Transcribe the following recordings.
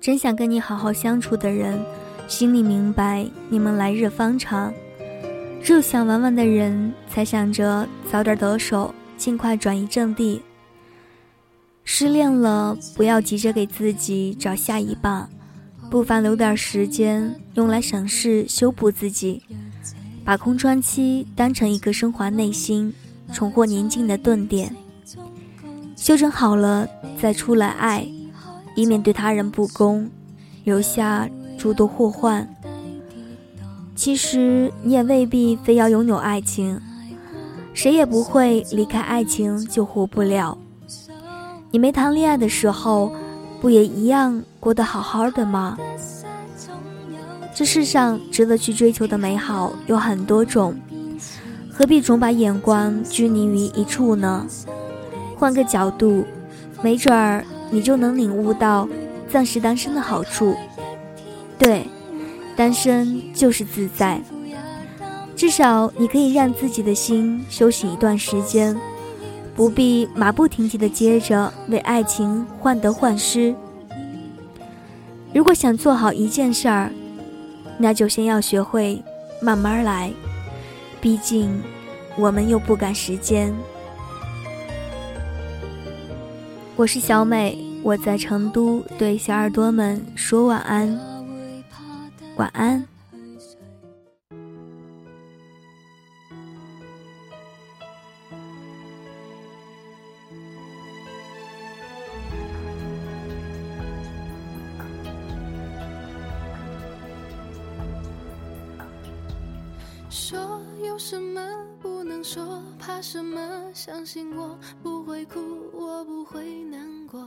真想跟你好好相处的人，心里明白你们来日方长；只有想玩玩的人，才想着早点得手，尽快转移阵地。失恋了，不要急着给自己找下一棒，不妨留点时间用来审视、修补自己，把空窗期当成一个升华内心、重获宁静的顿点。修整好了再出来爱。以免对他人不公，留下诸多祸患。其实你也未必非要拥有爱情，谁也不会离开爱情就活不了。你没谈恋爱的时候，不也一样过得好好的吗？这世上值得去追求的美好有很多种，何必总把眼光拘泥于一处呢？换个角度，没准儿。你就能领悟到暂时单身的好处。对，单身就是自在，至少你可以让自己的心休息一段时间，不必马不停蹄的接着为爱情患得患失。如果想做好一件事儿，那就先要学会慢慢来，毕竟我们又不赶时间。我是小美，我在成都，对小耳朵们说晚安，晚安。说什么不能说，怕什么？相信我不会哭，我不会难过。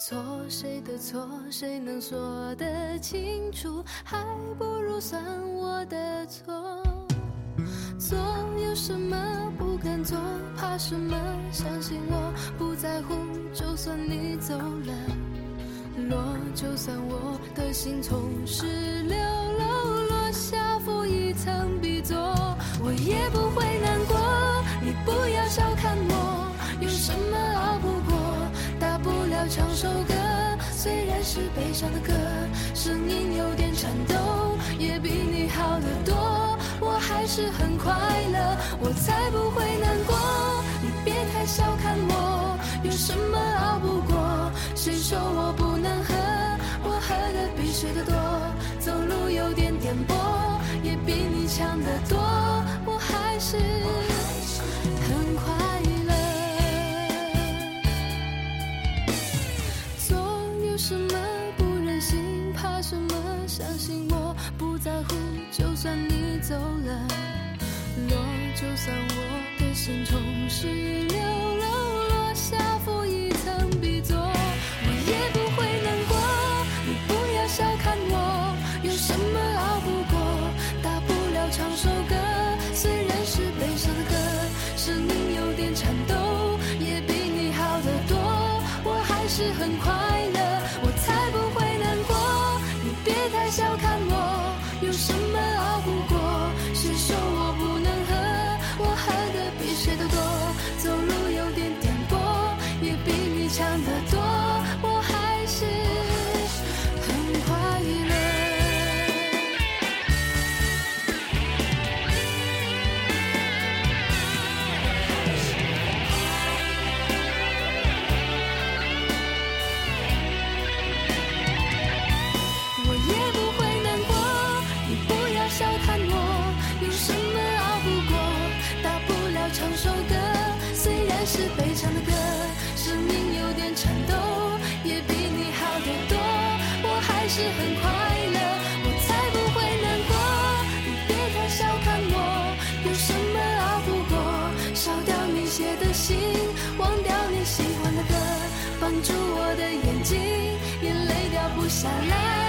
错谁的错，谁能说得清楚？还不如算我的错。做有什么不敢做？怕什么？相信我不在乎，就算你走了，落就算我的心从十六楼落下，负一层 B 座，首歌，虽然是悲伤的歌，声音有点颤抖，也比你好得多。我还是很快乐，我才不会难过。你别太小看我，有什么熬不过？谁说我不能喝？我喝的比谁的多。走路有点颠簸，也比你强得多。在乎就算你走了落就算我的心从十六是悲伤的歌，声音有点颤抖，也比你好得多，我还是很快乐，我才不会难过。你别太小看我，有什么熬不过？烧掉你写的信，忘掉你喜欢的歌，绑住我的眼睛，眼泪掉不下来。